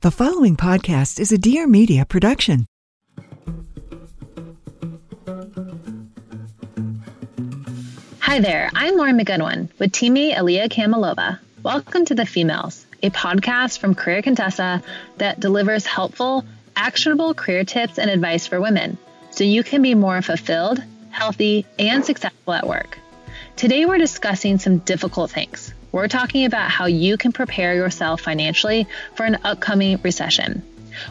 The following podcast is a Dear Media production. Hi there, I'm Lauren McGoodwin with teammate Aliyah Kamalova. Welcome to The Femails, a podcast from Career Contessa that delivers helpful, actionable career tips and advice for women so you can be more fulfilled, healthy, and successful at work. Today, we're discussing some difficult things. We're talking about how you can prepare yourself financially for an upcoming recession.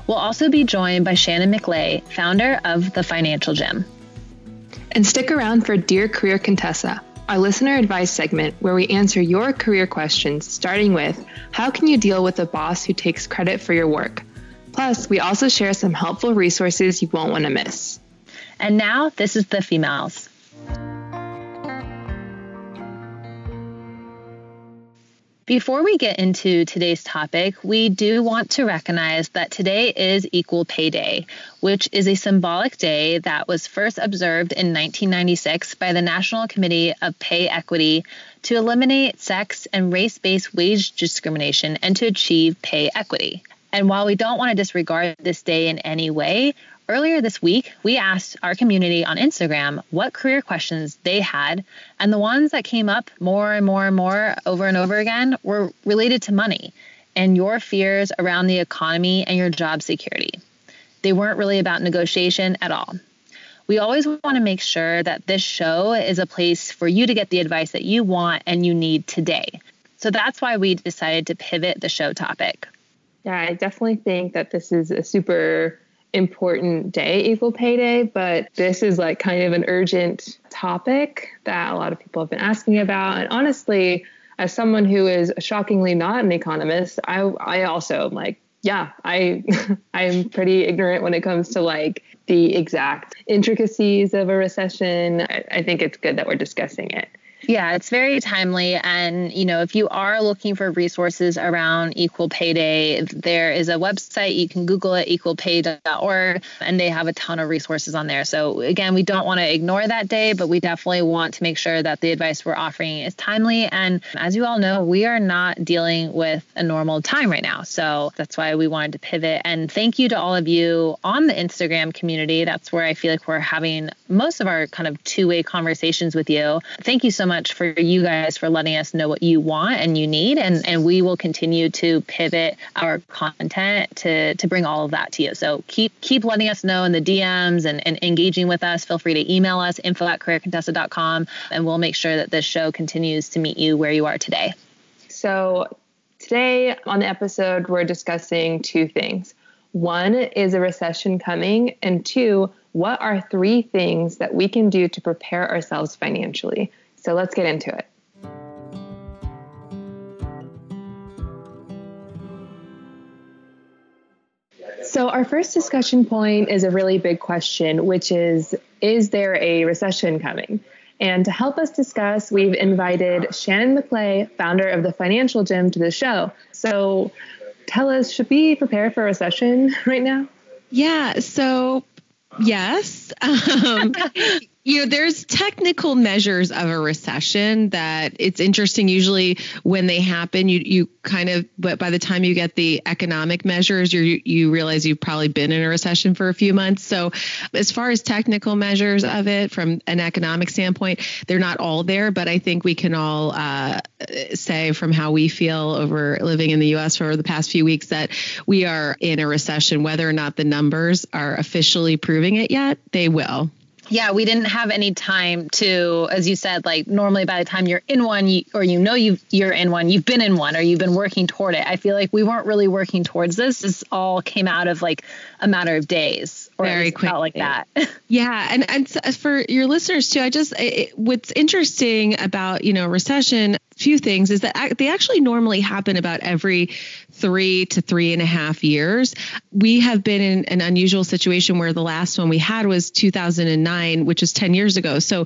We'll also be joined by Shannon McLay, founder of The Financial Gym. And stick around for Dear Career Contessa, our listener advice segment where we answer your career questions, starting with How can you deal with a boss who takes credit for your work? Plus, we also share some helpful resources you won't want to miss. And now, this is The Femails. Before we get into today's topic, we do want to recognize that today is Equal Pay Day, which is a symbolic day that was first observed in 1996 by the National Committee of Pay Equity to eliminate sex and race based wage discrimination and to achieve pay equity. And while we don't want to disregard this day in any way, Earlier this week, we asked our community on Instagram what career questions they had, and the ones that came up more and more and more over and over again were related to money and your fears around the economy and your job security. They weren't really about negotiation at all. We always want to make sure that this show is a place for you to get the advice that you want and you need today. So that's why we decided to pivot the show topic. Yeah, I definitely think that this is a super important day, Equal Pay Day, but this is like kind of an urgent topic that a lot of people have been asking about. And honestly, as someone who is shockingly not an economist, I I also am like, yeah, I I'm pretty ignorant when it comes to like the exact intricacies of a recession. I, I think it's good that we're discussing it. Yeah, it's very timely. And, you know, if you are looking for resources around Equal Pay Day, there is a website. You can Google it, equalpay.org, and they have a ton of resources on there. So, again, we don't want to ignore that day, but we definitely want to make sure that the advice we're offering is timely. And as you all know, we are not dealing with a normal time right now. So that's why we wanted to pivot. And thank you to all of you on the Instagram community. That's where I feel like we're having most of our kind of two way conversations with you. Thank you so much for you guys for letting us know what you want and you need. And, and we will continue to pivot our content to, to bring all of that to you. So keep keep letting us know in the DMs and, and engaging with us. Feel free to email us, info at careercontessa.com, and we'll make sure that this show continues to meet you where you are today. So today on the episode, we're discussing two things. One is a recession coming, and two, what are three things that we can do to prepare ourselves financially? So let's get into it. So, our first discussion point is a really big question, which is Is there a recession coming? And to help us discuss, we've invited Shannon McLay, founder of the Financial Gym, to the show. So, tell us, should we prepare for a recession right now? Yeah. So, yes. Um, you know, there's technical measures of a recession that it's interesting. Usually, when they happen, you you kind of, but by the time you get the economic measures, you you realize you've probably been in a recession for a few months. So, as far as technical measures of it from an economic standpoint, they're not all there. But I think we can all uh, say from how we feel over living in the U.S. for the past few weeks that we are in a recession. Whether or not the numbers are officially proving it yet, they will. Yeah, we didn't have any time to, as you said, like normally by the time you're in one you, or you know you you're in one, you've been in one or you've been working toward it. I feel like we weren't really working towards this. This all came out of like a matter of days or very quick like that. yeah, and and for your listeners too, I just it, what's interesting about you know recession few things is that they actually normally happen about every three to three and a half years. We have been in an unusual situation where the last one we had was 2009, which is 10 years ago. So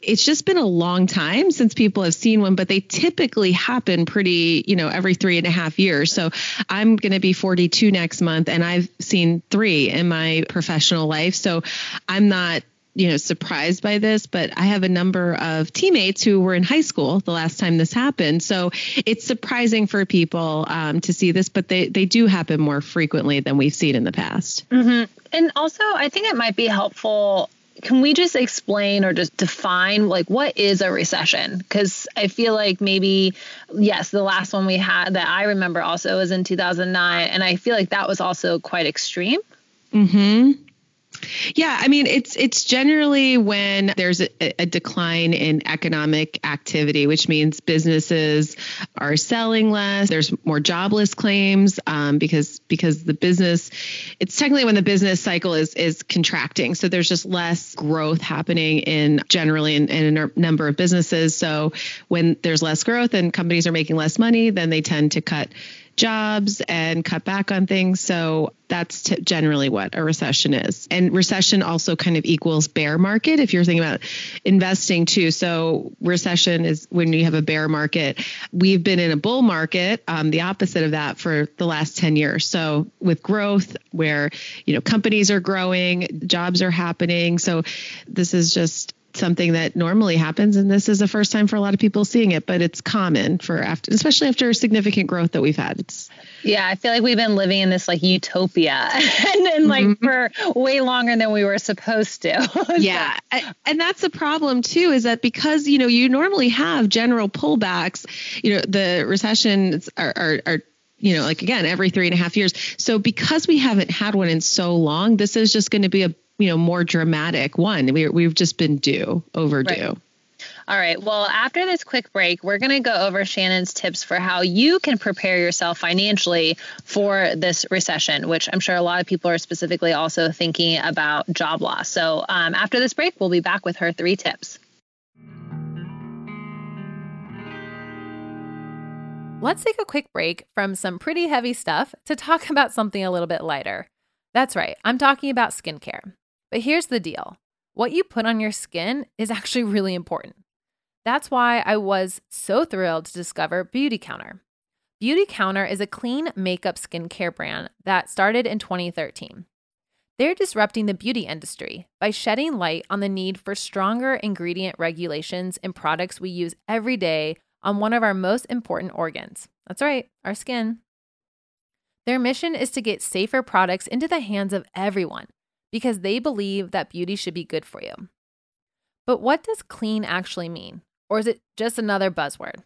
it's just been a long time since people have seen one, but they typically happen pretty, you know, every three and a half years. So I'm going to be 42 next month and I've seen three in my professional life. So I'm not you know surprised by this but i have a number of teammates who were in high school the last time this happened. So it's surprising for people um, to see this but they they do happen more frequently than we've seen in the past. Mm-hmm. and also i think it might be helpful can we just explain or just define like what is a recession? Because i feel like maybe yes the last one we had that i remember also was in 2009 and i feel like that was also quite extreme. Mm-hmm yeah, I mean it's it's generally when there's a, a, decline in economic activity, which means businesses are selling less. There's more jobless claims um, because because the business, it's technically when the business cycle is is contracting. So there's just less growth happening in generally in, in a number of businesses. So when there's less growth and companies are making less money, then they tend to cut jobs and cut back on things. So that's t- generally what a recession is. And recession also kind of equals bear market if you're thinking about investing too. So recession is when you have a bear market. We've been in a bull market, um, the opposite of that for the last 10 years. So with growth where, you know, companies are growing, jobs are happening. So this is just something that normally happens and this is the first time for a lot of people seeing it but it's common for after especially after significant growth that we've had it's yeah i feel like we've been living in this like utopia and then like mm-hmm. for way longer than we were supposed to yeah and that's the problem too is that because you know you normally have general pullbacks you know the recessions are, are, are you know, like again, every three and a half years. So because we haven't had one in so long, this is just going to be a you know more dramatic one. We we've just been due overdue. Right. All right. Well, after this quick break, we're going to go over Shannon's tips for how you can prepare yourself financially for this recession, which I'm sure a lot of people are specifically also thinking about job loss. So, um, after this break, we'll be back with her three tips. Let's take a quick break from some pretty heavy stuff to talk about something a little bit lighter. That's right, I'm talking about skincare. But here's the deal what you put on your skin is actually really important. That's why I was so thrilled to discover Beautycounter. Beauty Counter is a clean makeup skincare brand that started in 2013. They're disrupting the beauty industry by shedding light on the need for stronger ingredient regulations in products we use every day on one of our most important organs. That's right, our skin. Their mission is to get safer products into the hands of everyone because they believe that beauty should be good for you. But what does clean actually mean? Or is it just another buzzword?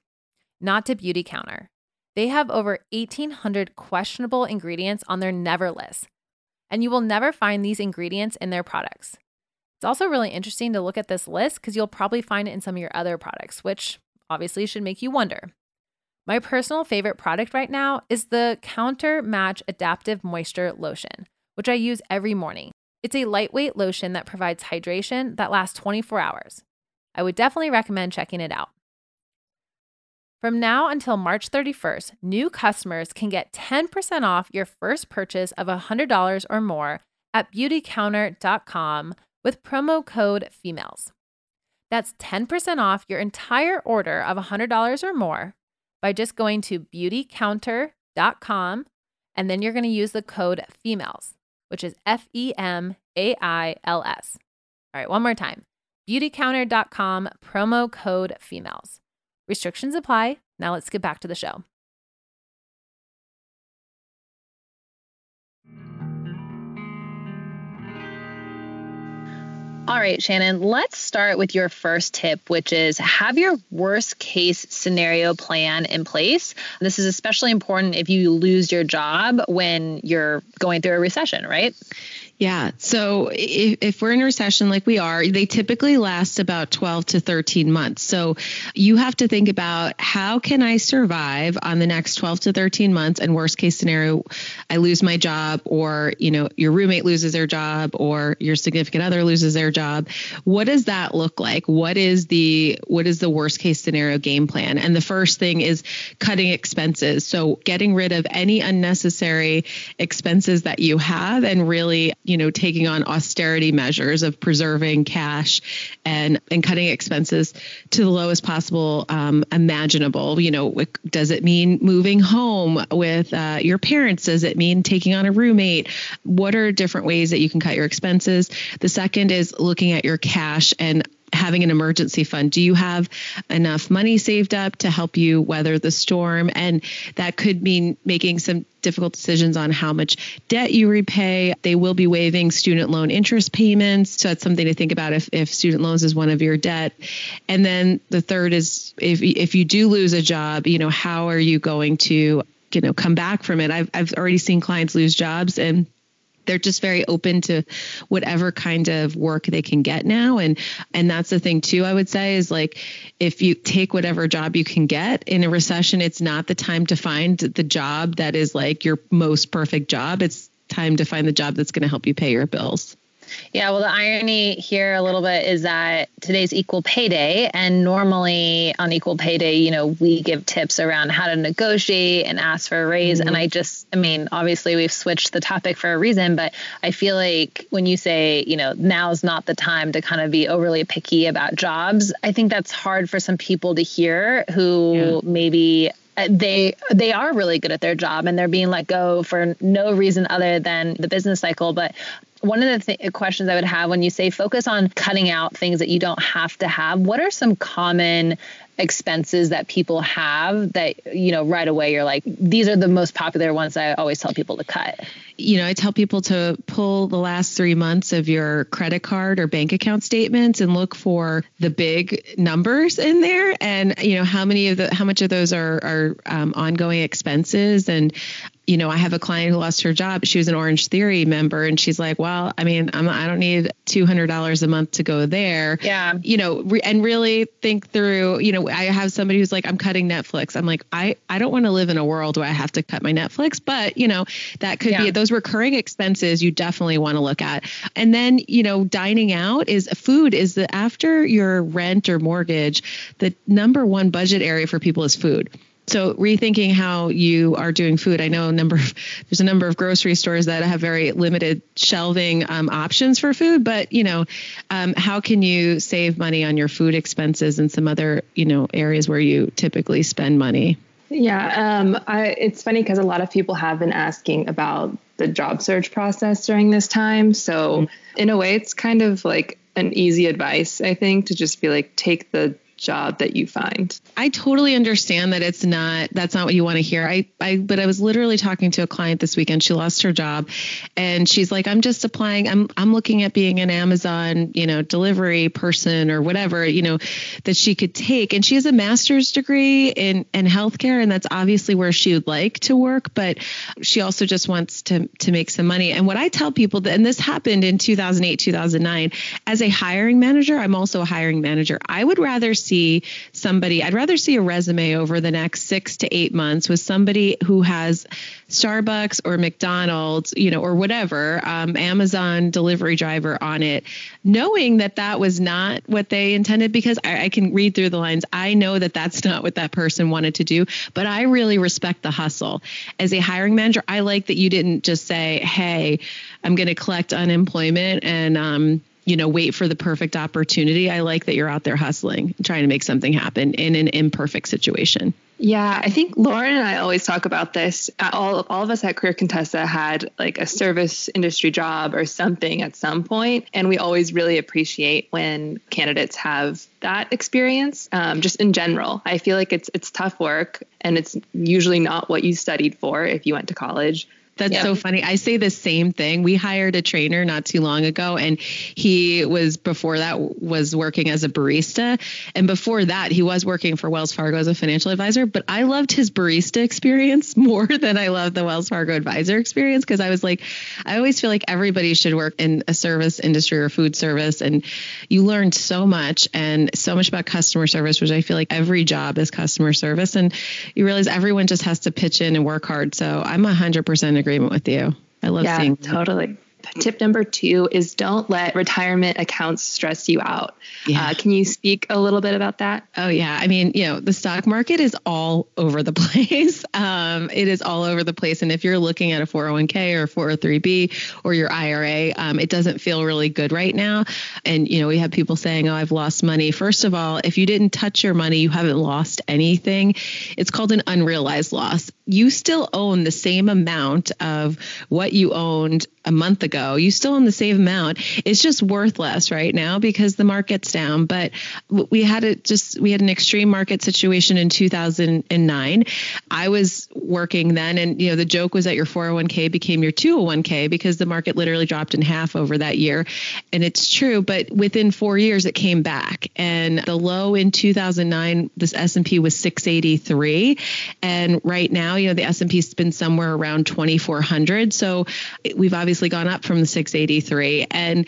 Not to Beautycounter. They have over 1,800 questionable ingredients on their never list, and you will never find these ingredients in their products. It's also really interesting to look at this list because you'll probably find it in some of your other products, which obviously should make you wonder. My personal favorite product right now is the Counter Match Adaptive Moisture Lotion, which I use every morning. It's a lightweight lotion that provides hydration that lasts 24 hours. I would definitely recommend checking it out. From now until March 31st, new customers can get 10% off your first purchase of $100 or more at beautycounter.com with promo code FEMAILS. That's 10% off your entire order of $100 or more by just going to beautycounter.com and then you're going to use the code FEMAILS which is F E M A I L S. All right, one more time Beautycounter.com, promo code FEMAILS. Restrictions apply. Now let's get back to the show. All right, Shannon, let's start with your first tip, which is have your worst case scenario plan in place. This is especially important if you lose your job when you're going through a recession, right? Yeah. So if, if, we're in a recession like we are, they typically last about 12 to 13 months. So you have to think about how can I survive on the next 12 to 13 months? And worst case scenario, I lose my job or, you know, your roommate loses their job or your significant other loses their job. What does that look like? What is the, what is the worst case scenario game plan? And the first thing is cutting expenses. So getting rid of any unnecessary expenses that you have and really you know, taking on austerity measures of preserving cash and and cutting expenses to the lowest possible um, imaginable. You know, does it mean moving home with uh, your parents? Does it mean taking on a roommate? What are different ways that you can cut your expenses? The second is looking at your cash and having an emergency fund. Do you have enough money saved up to help you weather the storm? And that could mean making some difficult decisions on how much debt you repay. They will be waiving student loan interest payments. So that's something to think about if, if student loans is one of your debt. And then the third is if, if you do lose a job, you know, how are you going to, you know, come back from it? I've, I've already seen clients lose jobs and they're just very open to whatever kind of work they can get now. And and that's the thing too i would say is like if you take whatever job you can get in a recession it's not the time to find the job that is like your most perfect job. It's time to find the job that's going to help you pay your bills yeah, well, the irony here a little bit is that today's equal pay day, and normally on equal pay day, you know, we give tips around how to negotiate and ask for a raise. Mm-hmm. And I just, I mean, obviously we've switched the topic for a reason, but I feel like when you say, you know, now's not the time to kind of be overly picky about jobs, I think that's hard for some people to hear who yeah. maybe uh, they they are really good at their job and they're being let go for no reason other than the business cycle but one of the th- questions I would have when you say focus on cutting out things that you don't have to have, what are some common expenses that people have that you know right away you're like these are the most popular ones I always tell people to cut. You know, I tell people to pull the last 3 months of your credit card or bank account statements and look for the big numbers in there and you know how many of the how much of those are are um, ongoing expenses and you know, I have a client who lost her job. She was an Orange Theory member, and she's like, "Well, I mean, I'm, I don't need two hundred dollars a month to go there." Yeah. You know, re- and really think through. You know, I have somebody who's like, "I'm cutting Netflix." I'm like, I I don't want to live in a world where I have to cut my Netflix, but you know, that could yeah. be those recurring expenses you definitely want to look at. And then, you know, dining out is food is the after your rent or mortgage, the number one budget area for people is food. So rethinking how you are doing food. I know a number of there's a number of grocery stores that have very limited shelving um, options for food, but you know, um, how can you save money on your food expenses and some other you know areas where you typically spend money? Yeah, um, I, it's funny because a lot of people have been asking about the job search process during this time. So mm-hmm. in a way, it's kind of like an easy advice, I think, to just be like take the job that you find. I totally understand that it's not that's not what you want to hear. I I but I was literally talking to a client this weekend. She lost her job and she's like I'm just applying I'm I'm looking at being an Amazon, you know, delivery person or whatever, you know, that she could take and she has a master's degree in in healthcare and that's obviously where she would like to work, but she also just wants to to make some money. And what I tell people that and this happened in 2008, 2009, as a hiring manager, I'm also a hiring manager. I would rather see somebody, I'd rather see a resume over the next six to eight months with somebody who has Starbucks or McDonald's, you know, or whatever, um, Amazon delivery driver on it, knowing that that was not what they intended because I, I can read through the lines. I know that that's not what that person wanted to do, but I really respect the hustle. As a hiring manager, I like that you didn't just say, hey, I'm going to collect unemployment and, um, you know, wait for the perfect opportunity. I like that you're out there hustling, trying to make something happen in an imperfect situation. Yeah, I think Lauren and I always talk about this. All all of us at Career Contessa had like a service industry job or something at some point, and we always really appreciate when candidates have that experience. Um, just in general, I feel like it's it's tough work, and it's usually not what you studied for if you went to college. That's yeah. so funny. I say the same thing. We hired a trainer not too long ago and he was before that was working as a barista and before that he was working for Wells Fargo as a financial advisor, but I loved his barista experience more than I loved the Wells Fargo advisor experience because I was like I always feel like everybody should work in a service industry or food service and you learned so much and so much about customer service which I feel like every job is customer service and you realize everyone just has to pitch in and work hard. So I'm 100% agreement with you. I love yeah, seeing that. totally. Tip number two is don't let retirement accounts stress you out. Yeah. Uh, can you speak a little bit about that? Oh, yeah. I mean, you know, the stock market is all over the place. Um, it is all over the place. And if you're looking at a 401k or 403b or your IRA, um, it doesn't feel really good right now. And, you know, we have people saying, oh, I've lost money. First of all, if you didn't touch your money, you haven't lost anything. It's called an unrealized loss. You still own the same amount of what you owned a month ago, you still own the same amount. It's just worth less right now because the market's down. But we had it just we had an extreme market situation in 2009. I was working then, and you know the joke was that your 401k became your 201k because the market literally dropped in half over that year, and it's true. But within four years, it came back, and the low in 2009, this S&P was 683, and right now, you know the S&P's been somewhere around 2400. So we've obviously obviously gone up from the 683 and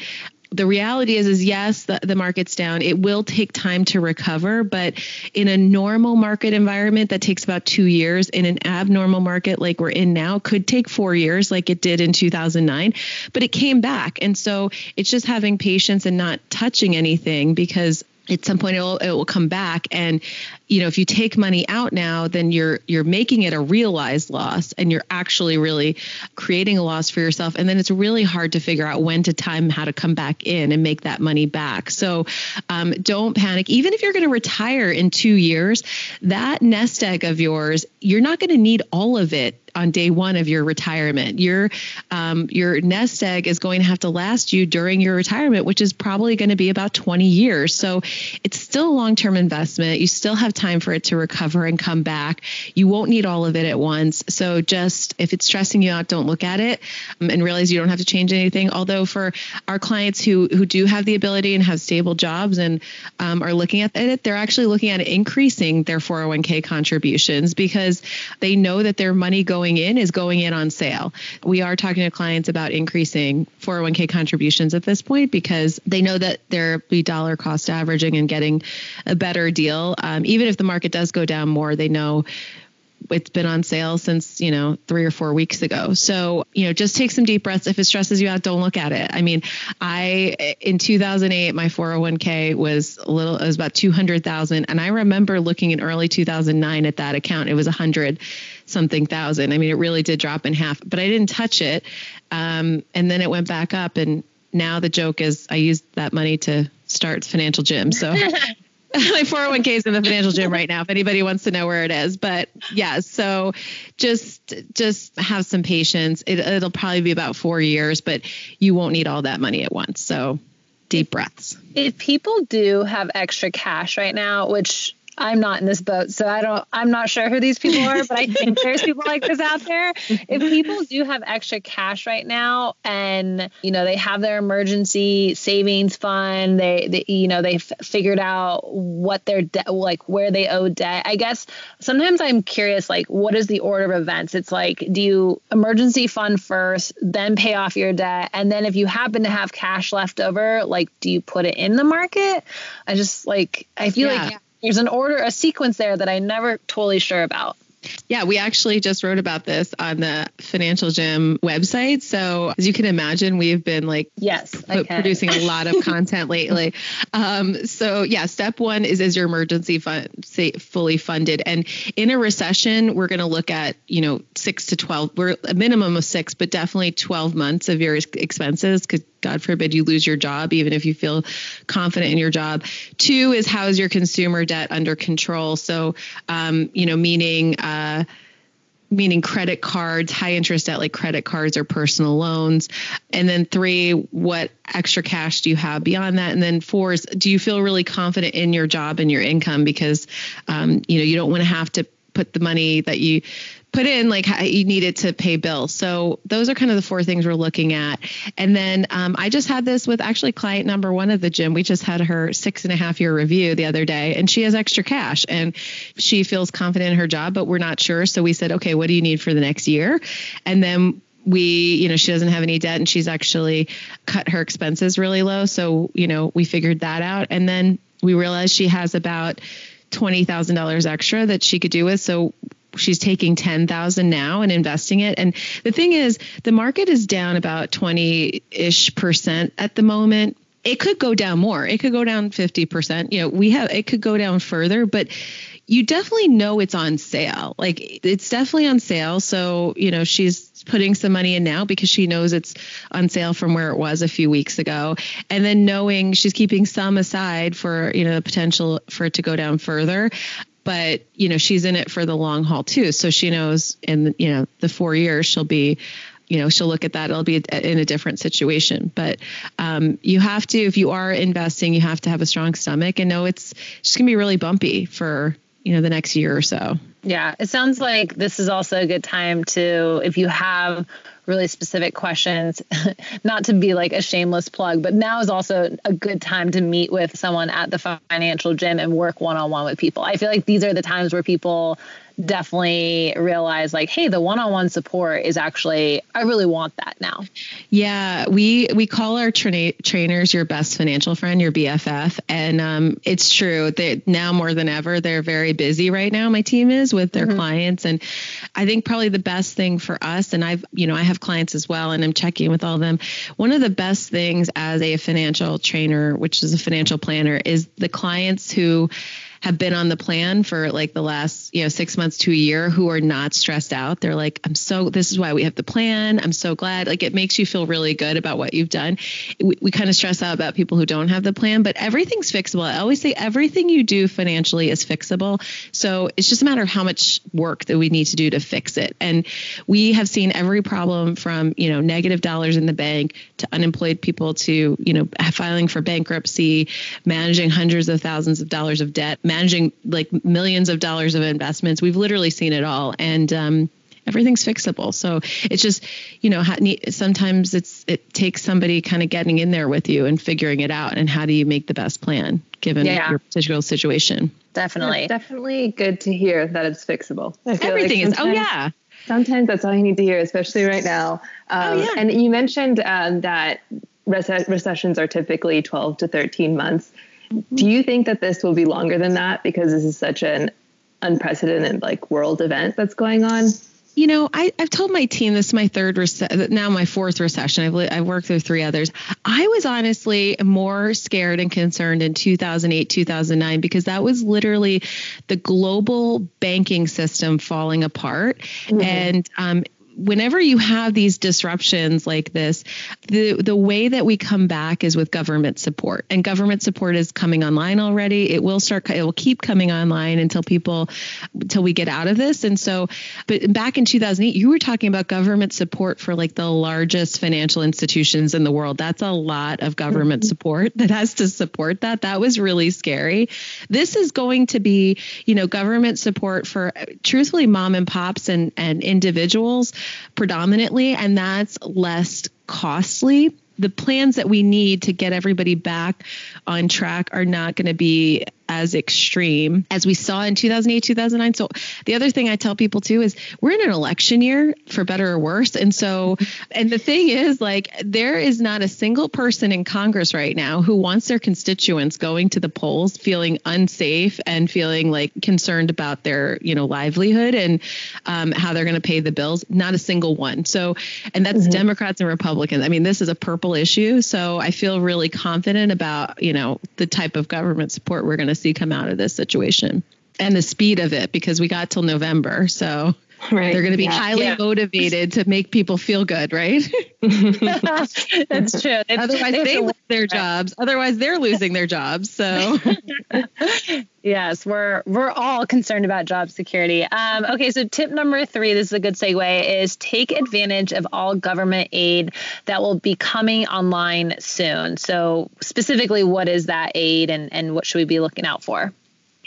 the reality is is yes the, the market's down. It will take time to recover but in a normal market environment that takes about two years in an abnormal market like we're in now could take four years like it did in 2009 but it came back. And so it's just having patience and not touching anything because at some point it will, it will come back. And you know if you take money out now then you're you're making it a realized loss and you're actually really creating a loss for yourself and then it's really hard to figure out when to time how to come back in and make that money back so um, don't panic even if you're going to retire in two years that nest egg of yours you're not going to need all of it on day one of your retirement. Your um, your nest egg is going to have to last you during your retirement, which is probably going to be about 20 years. So it's still a long term investment. You still have time for it to recover and come back. You won't need all of it at once. So just if it's stressing you out, don't look at it um, and realize you don't have to change anything. Although for our clients who who do have the ability and have stable jobs and um, are looking at it, they're actually looking at increasing their 401k contributions because they know that their money going in is going in on sale. We are talking to clients about increasing 401k contributions at this point because they know that they're be dollar cost averaging and getting a better deal. Um, even even if the market does go down more, they know it's been on sale since you know three or four weeks ago. So you know just take some deep breaths. If it stresses you out don't look at it. I mean i in 2008 my 401k was a little it was about 200000 and i remember looking in early 2009 at that account. It was 100 something thousand. I mean it really did drop in half but i didn't touch it. Um, and then it went back up. And now the joke is i used that money to start financial gym. So my 401k is in the financial gym right now if anybody wants to know where it is. But yeah so just just have some patience. It, it'll probably be about four years but you won't need all that money at once. So deep breaths. If people do have extra cash right now which I'm not in this boat, so I don't. I'm not sure who these people are, but I think there's people like this out there. If people do have extra cash right now, and you know they have their emergency savings fund, they, they you know they've figured out what their debt, like where they owe debt. I guess sometimes I'm curious, like what is the order of events? It's like, do you emergency fund first, then pay off your debt, and then if you happen to have cash left over, like do you put it in the market? I just like I feel yeah. like there's an order, a sequence there that I never totally sure about. Yeah, we actually just wrote about this on the Financial Gym website. So as you can imagine, we've been like yes producing a lot of content lately. Um, so yeah, step one is is your emergency fund say, fully funded, and in a recession, we're going to look at you know six to twelve. We're a minimum of six, but definitely twelve months of your expenses could God forbid you lose your job, even if you feel confident in your job. Two is how is your consumer debt under control? So, um, you know, meaning, uh, meaning credit cards, high interest debt like credit cards or personal loans. And then three, what extra cash do you have beyond that? And then four is, do you feel really confident in your job and your income? Because, um, you know, you don't want to have to put the money that you put in like you needed to pay bills. So those are kind of the four things we're looking at. And then um, I just had this with actually client number one of the gym. We just had her six and a half year review the other day, and she has extra cash and she feels confident in her job, but we're not sure. So we said, okay, what do you need for the next year? And then we, you know, she doesn't have any debt and she's actually cut her expenses really low. So, you know, we figured that out. And then we realized she has about $20,000 extra that she could do with. So she's taking 10,000 now and investing it. And the thing is, the market is down about 20 ish percent at the moment. It could go down more. It could go down 50%. You know, we have, it could go down further, but you definitely know it's on sale. Like it's definitely on sale. So, you know, she's putting some money in now because she knows it's on sale from where it was a few weeks ago. And then knowing she's keeping some aside for, you know, the potential for it to go down further but you know she's in it for the long haul too. So she knows in you know the four years she'll be you know she'll look at that. It'll be in a different situation. But um, you have to if you are investing you have to have a strong stomach. And know it's just going to be really bumpy for you know the next year or so. Yeah. It sounds like this is also a good time to if you have really specific questions, not to be like a shameless plug, but now is also a good time to meet with someone at the financial gym and work one on one with people. I feel like these are the times where people definitely realize like hey the one-on-one support is actually i really want that now. Yeah we we call our tra- trainers your best financial friend your bff and um, it's true that now more than ever they're very busy right now my team is with their mm-hmm. clients. And i think probably the best thing for us and i've you know i have clients as well and i'm checking with all of them. One of the best things as a financial trainer which is a financial planner is the clients who have been on the plan for like the last, you know, six months to a year who are not stressed out. They're like, I'm so, this is why we have the plan. I'm so glad. Like it makes you feel really good about what you've done. We, we kind of stress out about people who don't have the plan, but everything's fixable. I always say everything you do financially is fixable. So it's just a matter of how much work that we need to do to fix it. And we have seen every problem from, you know, negative dollars in the bank to unemployed people to, you know, filing for bankruptcy, managing hundreds of thousands of dollars of debt, managing like millions of dollars of investments. We've literally seen it all. And, um, everything's fixable. So it's just, you know, sometimes it's it takes somebody kind of getting in there with you and figuring it out. And how do you make the best plan given yeah. your particular situation? Definitely, yeah, definitely good to hear that it's fixable. Everything like is. Oh yeah. Sometimes that's all you need to hear, especially right now. Oh, um, oh, yeah. And you mentioned um, that recessions are typically 12 to 13 months. Do you think that this will be longer than that because this is such an unprecedented like world event that's going on? You know, I, have told my team this is my third, rece- now my fourth recession. I've, I've worked through three others. I was honestly more scared and concerned in 2008, 2009, because that was literally the global banking system falling apart. Mm-hmm. And um, whenever you have these disruptions like this, the the way that we come back is with government support. And government support is coming online already. It will start it will keep coming online until people until we get out of this. And so but back in 2008 you were talking about government support for like the largest financial institutions in the world. That's a lot of government mm-hmm. support that has to support that. That was really scary. This is going to be, you know, government support for truthfully mom and pops and and individuals predominantly, and that's less costly. The plans that we need to get everybody back on track are not going to be as extreme as we saw in 2008, 2009. So the other thing I tell people too is we're in an election year for better or worse. And so, and the thing is like, there is not a single person in Congress right now who wants their constituents going to the polls feeling unsafe and feeling like concerned about their, you know, livelihood and um, how they're going to pay the bills. Not a single one. So, and that's mm-hmm. Democrats and Republicans. I mean, this is a purple issue. So I feel really confident about, you know, the type of government support we're going to see come out of this situation and the speed of it because we got till November. So Right. They're going to be Yeah. highly Yeah. motivated to make people feel good, right? That's true. It's- Otherwise, it's they a- lose their jobs. Otherwise, they're losing their jobs. So, yes, we're we're all concerned about job security. Um, okay, so tip number three, this is a good segue, is take advantage of all government aid that will be coming online soon. So specifically, what is that aid, and and what should we be looking out for?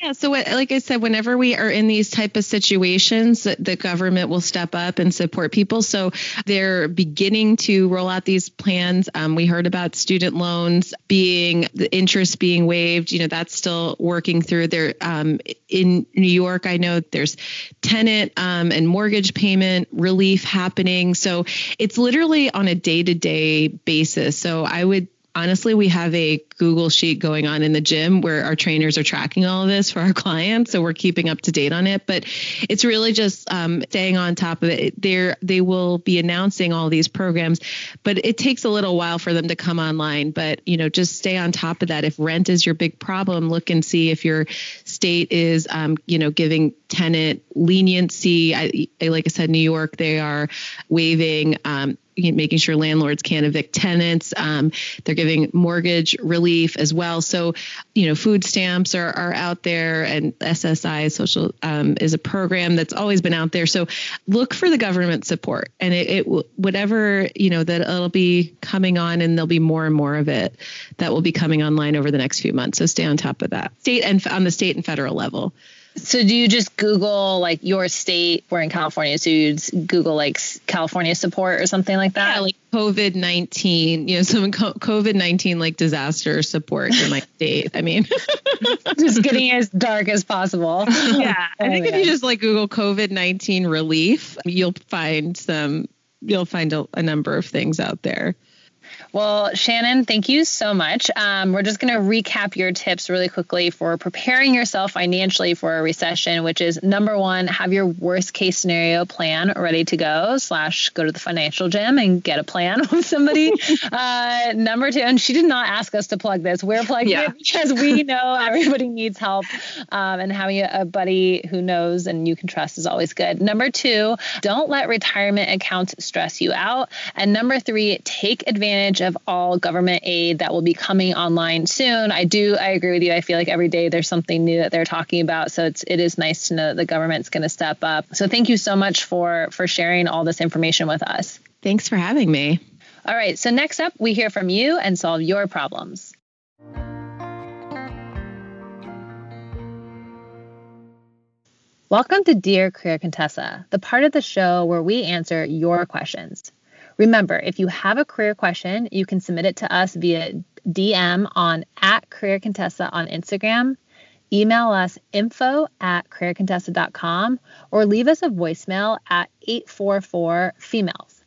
Yeah, so what, like I said, whenever we are in these type of situations, the, the government will step up and support people. So they're beginning to roll out these plans. Um, we heard about student loans being the interest being waived. You know, that's still working through there. Um, in New York, I know there's tenant um, and mortgage payment relief happening. So it's literally on a day to day basis. So I would honestly, we have a Google sheet going on in the gym where our trainers are tracking all of this for our clients. So we're keeping up to date on it. But it's really just um, staying on top of it. They're, they will be announcing all these programs, but it takes a little while for them to come online. But, you know, just stay on top of that. If rent is your big problem, look and see if your state is, um, you know, giving tenant leniency. I, like I said, New York, they are waiving um, making sure landlords can't evict tenants. Um, they're giving mortgage relief as well. So, you know, food stamps are, are out there, and SSI social um, is a program that's always been out there. So, look for the government support, and it, it whatever you know that it'll be coming on, and there'll be more and more of it that will be coming online over the next few months. So, stay on top of that, state and on the state and federal level. So do you just Google like your state? We're in California, so you Google like California support or something like that. Yeah, like COVID nineteen, you know, some COVID nineteen like disaster support in my state. I mean, just getting as dark as possible. yeah, I oh think if you just like Google COVID nineteen relief, you'll find some. You'll find a, a number of things out there. Well, Shannon, thank you so much. Um, we're just going to recap your tips really quickly for preparing yourself financially for a recession, which is number one, have your worst case scenario plan ready to go, slash, go to the financial gym and get a plan with somebody. uh, number two, and she did not ask us to plug this. We're plugging Yeah. it because we know everybody needs help. Um, and having a, a buddy who knows and you can trust is always good. Number two, don't let retirement accounts stress you out. And number three, take advantage of all government aid that will be coming online soon. I do, I agree with you. I feel like every day there's something new that they're talking about. So it's it is nice to know that the government's going to step up. So thank you so much for for sharing all this information with us. Thanks for having me. All right. So next up, we hear from you and solve your problems. Welcome to Dear Career Contessa, the part of the show where we answer your questions. Remember, if you have a career question, you can submit it to us via DM on at Career Contessa on Instagram, email us info at careercontessa.com, or leave us a voicemail at 844 FEMAILS.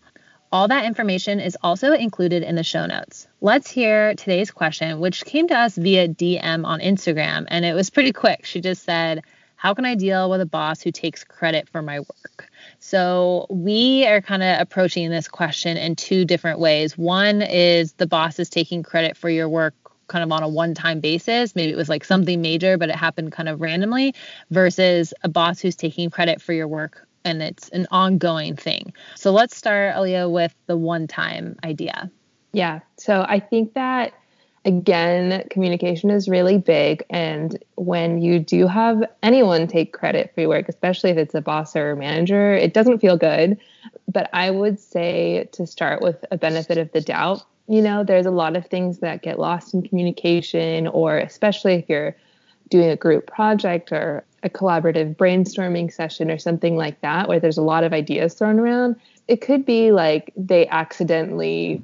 All that information is also included in the show notes. Let's hear today's question, which came to us via DM on Instagram, and it was pretty quick. She just said, How can I deal with a boss who takes credit for my work? So, we are kind of approaching this question in two different ways. One is the boss is taking credit for your work kind of on a one time basis. Maybe it was like something major, but it happened kind of randomly, versus a boss who's taking credit for your work and it's an ongoing thing. So let's start, Aaliyah, with the one time idea. Yeah. So I think that again, communication is really big. And when you do have anyone take credit for your work, especially if it's a boss or a manager, it doesn't feel good. But I would say to start with a benefit of the doubt. You know, there's a lot of things that get lost in communication, or especially if you're doing a group project or a collaborative brainstorming session or something like that, where there's a lot of ideas thrown around. It could be like they accidentally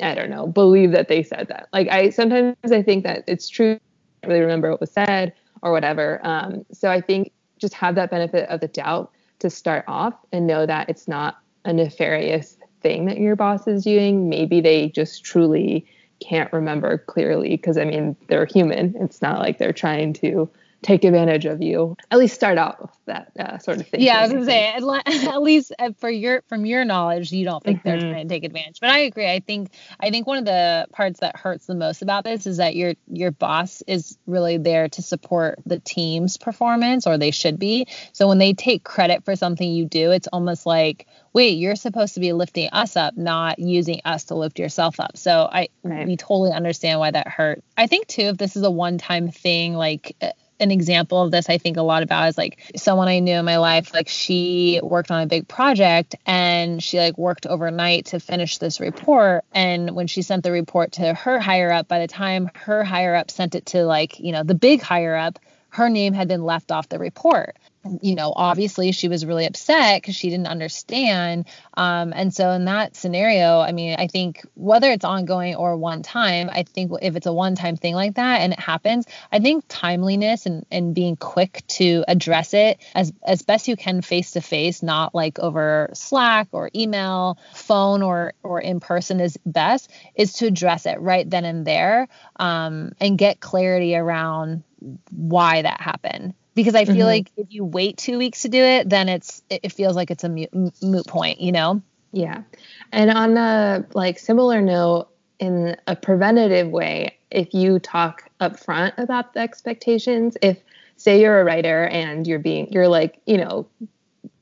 I don't know, believe that they said that. Like I sometimes I think that it's true. I really remember what was said or whatever. Um, so I think just have that benefit of the doubt to start off and know that it's not a nefarious thing that your boss is doing. Maybe they just truly can't remember clearly because I mean they're human. It's not like they're trying to take advantage of you. At least start out with that uh, sort of thing. Yeah, I was gonna say at least uh, for your from your knowledge, you don't think mm-hmm. they're trying to take advantage. But I agree. I think I think one of the parts that hurts the most about this is that your your boss is really there to support the team's performance, or they should be. So when they take credit for something you do, it's almost like wait, you're supposed to be lifting us up, not using us to lift yourself up. So I right. we totally understand why that hurt. I think too, if this is a one time thing, like uh, an example of this I think a lot about is like someone I knew in my life, like she worked on a big project and she like worked overnight to finish this report. And when she sent the report to her higher up, by the time her higher up sent it to like, you know, the big higher up, her name had been left off the report you know, obviously she was really upset because she didn't understand. Um, and so in that scenario, I mean, I think whether it's ongoing or one time, I think if it's a one time thing like that and it happens, I think timeliness and, and being quick to address it as, as best you can face to face, not like over Slack or email, phone or, or in person is best, is to address it right then and there um, and get clarity around why that happened because I feel mm-hmm. like if you wait two weeks to do it, then it's it feels like it's a moot, moot point, you know? Yeah. And on a like similar note, in a preventative way, if you talk upfront about the expectations, if say you're a writer and you're being you're like you know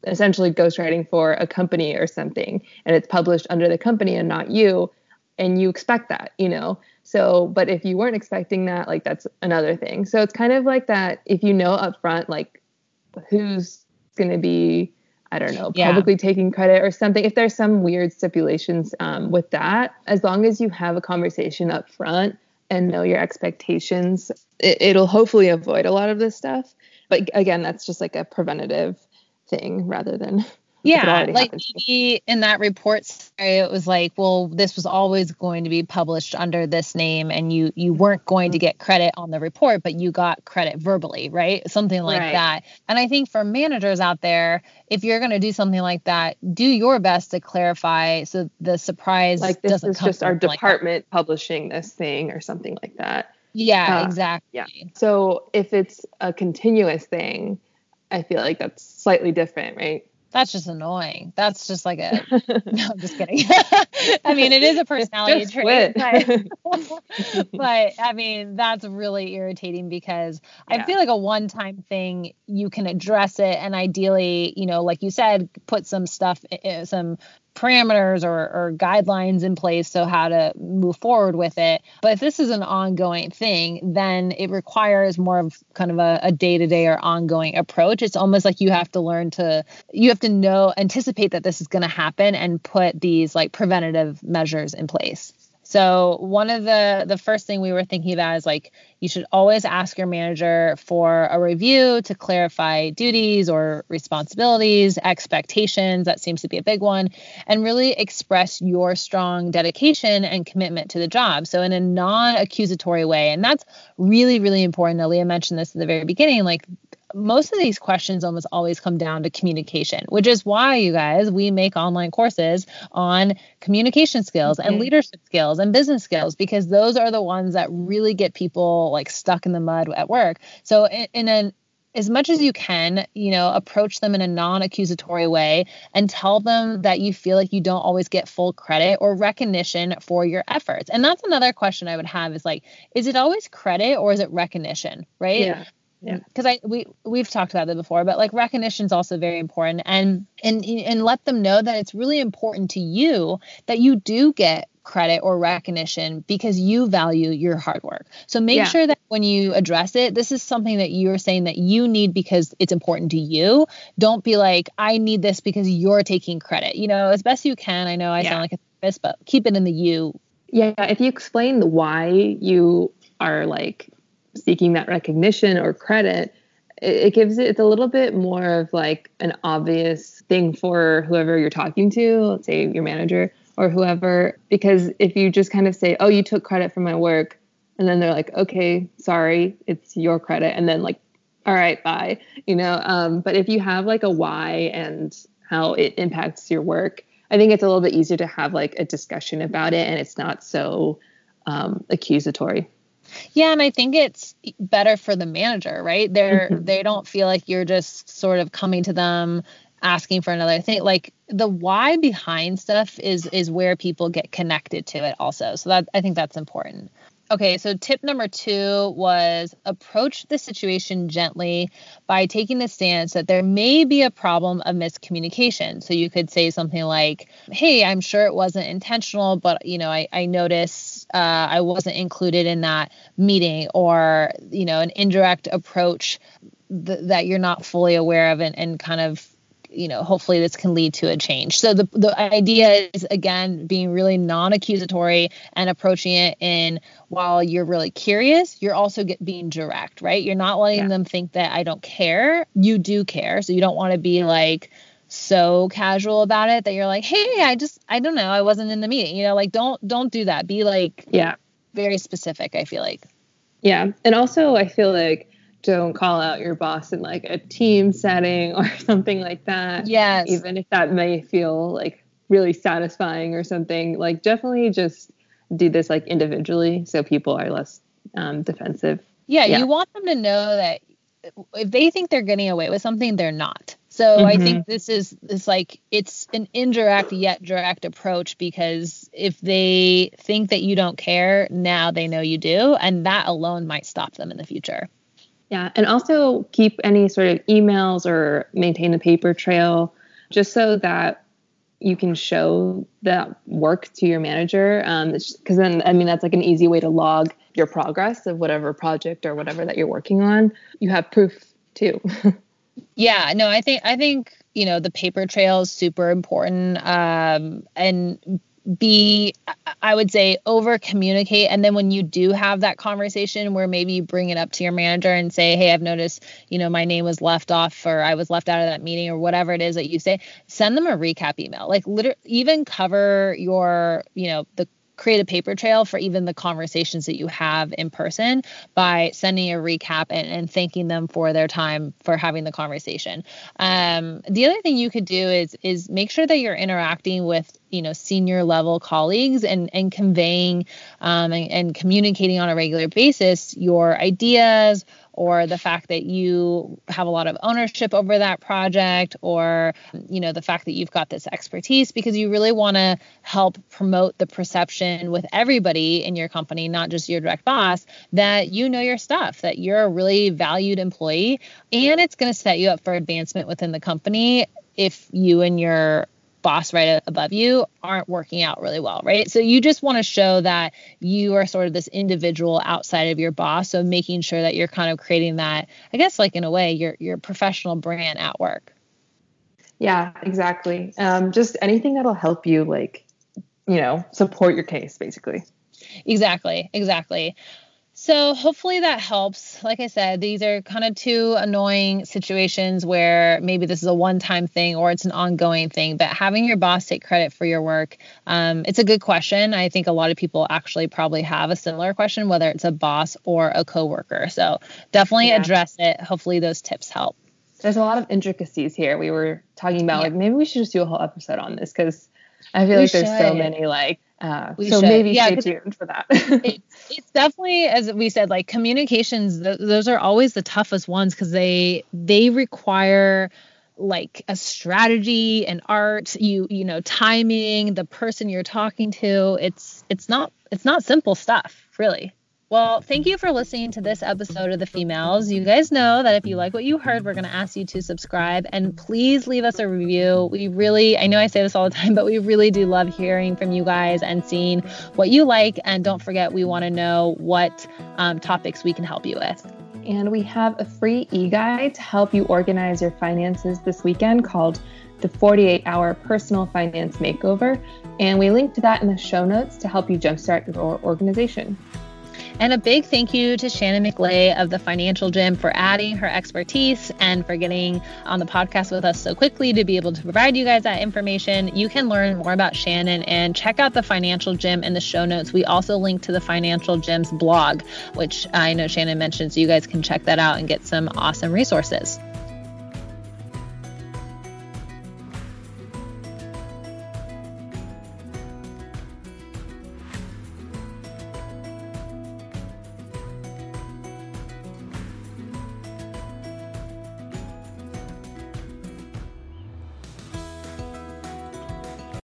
essentially ghostwriting for a company or something and it's published under the company and not you and you expect that you know so, but if you weren't expecting that, like that's another thing. So it's kind of like that if you know upfront, like who's going to be, I don't know, yeah. publicly taking credit or something. If there's some weird stipulations um, with that, as long as you have a conversation up front and know your expectations, it, it'll hopefully avoid a lot of this stuff. But again, that's just like a preventative thing rather than yeah, like maybe in that report it was like, well, this was always going to be published under this name, and you you weren't going to get credit on the report, but you got credit verbally, right? Something like right. that. And I think for managers out there, if you're going to do something like that, do your best to clarify so the surprise like this is just our department like publishing this thing or something like that. Yeah, uh, exactly. Yeah. So if it's a continuous thing, I feel like that's slightly different, right? That's just annoying. That's just like a no, I'm just kidding. I mean, it is a personality trait, but, but, I mean, that's really irritating because yeah. I feel like a one-time thing you can address it and ideally, you know, like you said, put some stuff, eh, eh, some parameters or, or guidelines in place so how to move forward with it. But if this is an ongoing thing then it requires more of kind of a, a day-to-day or ongoing approach. It's almost like you have to learn to you have to know anticipate that this is going to happen and put these like preventative measures in place so one of the the first thing we were thinking about is like you should always ask your manager for a review to clarify duties or responsibilities, expectations, that seems to be a big one, and really express your strong dedication and commitment to the job. So in a non-accusatory way. And that's really really important. Aaliyah mentioned this at the very beginning like most of these questions almost always come down to communication, which is why you guys, we make online courses on communication skills and mm-hmm. leadership skills and business skills because those are the ones that really get people like stuck in the mud at work. So in, in an as much as you can, you know, approach them in a non accusatory way and tell them that you feel like you don't always get full credit or recognition for your efforts. And that's another question I would have is like, is it always credit or is it recognition? Right. Yeah yeah because i we we've talked about that before but like recognition is also very important and and and let them know that it's really important to you that you do get credit or recognition because you value your hard work. So make yeah. sure that when you address it, this is something that you're saying that you need because it's important to you. Don't be like, I need this because you're taking credit. You know, as best you can. I know I yeah. sound like a therapist, but keep it in the you. Yeah. If you explain why you are like seeking that recognition or credit, it, gives it it's a little bit more of like an obvious thing for whoever you're talking to, let's say your manager or whoever, because if you just kind of say, "Oh, you took credit for my work," and then they're like, "Okay, sorry, it's your credit," and then like, "All right, bye," you know. Um, but if you have like a why and how it impacts your work, I think it's a little bit easier to have like a discussion about it, and it's not so um, accusatory. Yeah, and I think it's better for the manager, right? They're mm-hmm. they don't feel like you're just sort of coming to them asking for another thing. Like the why behind stuff is is where people get connected to it also. So that I think that's important. Okay, so tip number two was approach the situation gently by taking the stance that there may be a problem of miscommunication. So you could say something like, Hey, I'm sure it wasn't intentional, but you know, I, I noticed uh, I wasn't included in that meeting, or you know, an indirect approach th- that you're not fully aware of and, and kind of you know hopefully this can lead to a change. So the the idea is again being really non-accusatory and approaching it in while you're really curious you're also get, being direct right? You're not letting yeah. them think that i don't care. You do care. So you don't want to be like so casual about it that you're like hey i just i don't know. I wasn't in the meeting. You know like don't don't do that. Be like yeah. very specific i feel like. Yeah. And also i feel like don't call out your boss in like a team setting or something like that. Yes. Even if that may feel like really satisfying or something, like definitely just do this like individually so people are less um, defensive. Yeah, yeah, you want them to know that if they think they're getting away with something, they're not. So mm-hmm. I think this is this like it's an indirect yet direct approach because if they think that you don't care, now they know you do, and that alone might stop them in the future. Yeah, and also keep any sort of emails or maintain a paper trail just so that you can show that work to your manager. Because um, then, I mean, that's like an easy way to log your progress of whatever project or whatever that you're working on. You have proof too. yeah, no, I think I think you know the paper trail is super important, um, and be i would say over communicate and then when you do have that conversation where maybe you bring it up to your manager and say hey i've noticed you know my name was left off or i was left out of that meeting or whatever it is that you say send them a recap email. Like literally even cover your you know the create a paper trail for even the conversations that you have in person by sending a recap and, and thanking them for their time for having the conversation. Um, the other thing you could do is is make sure that you're interacting with you know senior level colleagues and and conveying um, and, and communicating on a regular basis your ideas or the fact that you have a lot of ownership over that project or you know the fact that you've got this expertise because you really want to help promote the perception with everybody in your company not just your direct boss that you know your stuff that you're a really valued employee and it's going to set you up for advancement within the company if you and your boss right above you aren't working out really well, right? So you just want to show that you are sort of this individual outside of your boss. So making sure that you're kind of creating that, I guess, like in a way, your your professional brand at work. Yeah, exactly. Um, just anything that'll help you, like, you know, support your case, basically. Exactly, exactly. So hopefully that helps. Like I said, these are kind of two annoying situations where maybe this is a one-time thing or it's an ongoing thing. But having your boss take credit for your work, um, it's a good question. I think a lot of people actually probably have a similar question, whether it's a boss or a coworker. So definitely yeah. address it. Hopefully those tips help. There's a lot of intricacies here. We were talking about yeah. like maybe we should just do a whole episode on this because I feel we like there's should. so many like uh, so should. maybe yeah, stay tuned for that. it, it's definitely, as we said, like communications. Th- those are always the toughest ones because they they require like a strategy and art. You you know timing, the person you're talking to. It's it's not it's not simple stuff, really. Well, thank you for listening to this episode of The Femails. You guys know that if you like what you heard, we're going to ask you to subscribe and please leave us a review. We really, I know I say this all the time, but we really do love hearing from you guys and seeing what you like. And don't forget, we want to know what um, topics we can help you with. And we have a free e guide to help you organize your finances this weekend called the 48 Hour Personal Finance Makeover. And we link to that in the show notes to help you jumpstart your organization. And a big thank you to Shannon McLay of the Financial Gym for adding her expertise and for getting on the podcast with us so quickly to be able to provide you guys that information. You can learn more about Shannon and check out the Financial Gym in the show notes. We also link to the Financial Gym's blog, which I know Shannon mentioned, so you guys can check that out and get some awesome resources.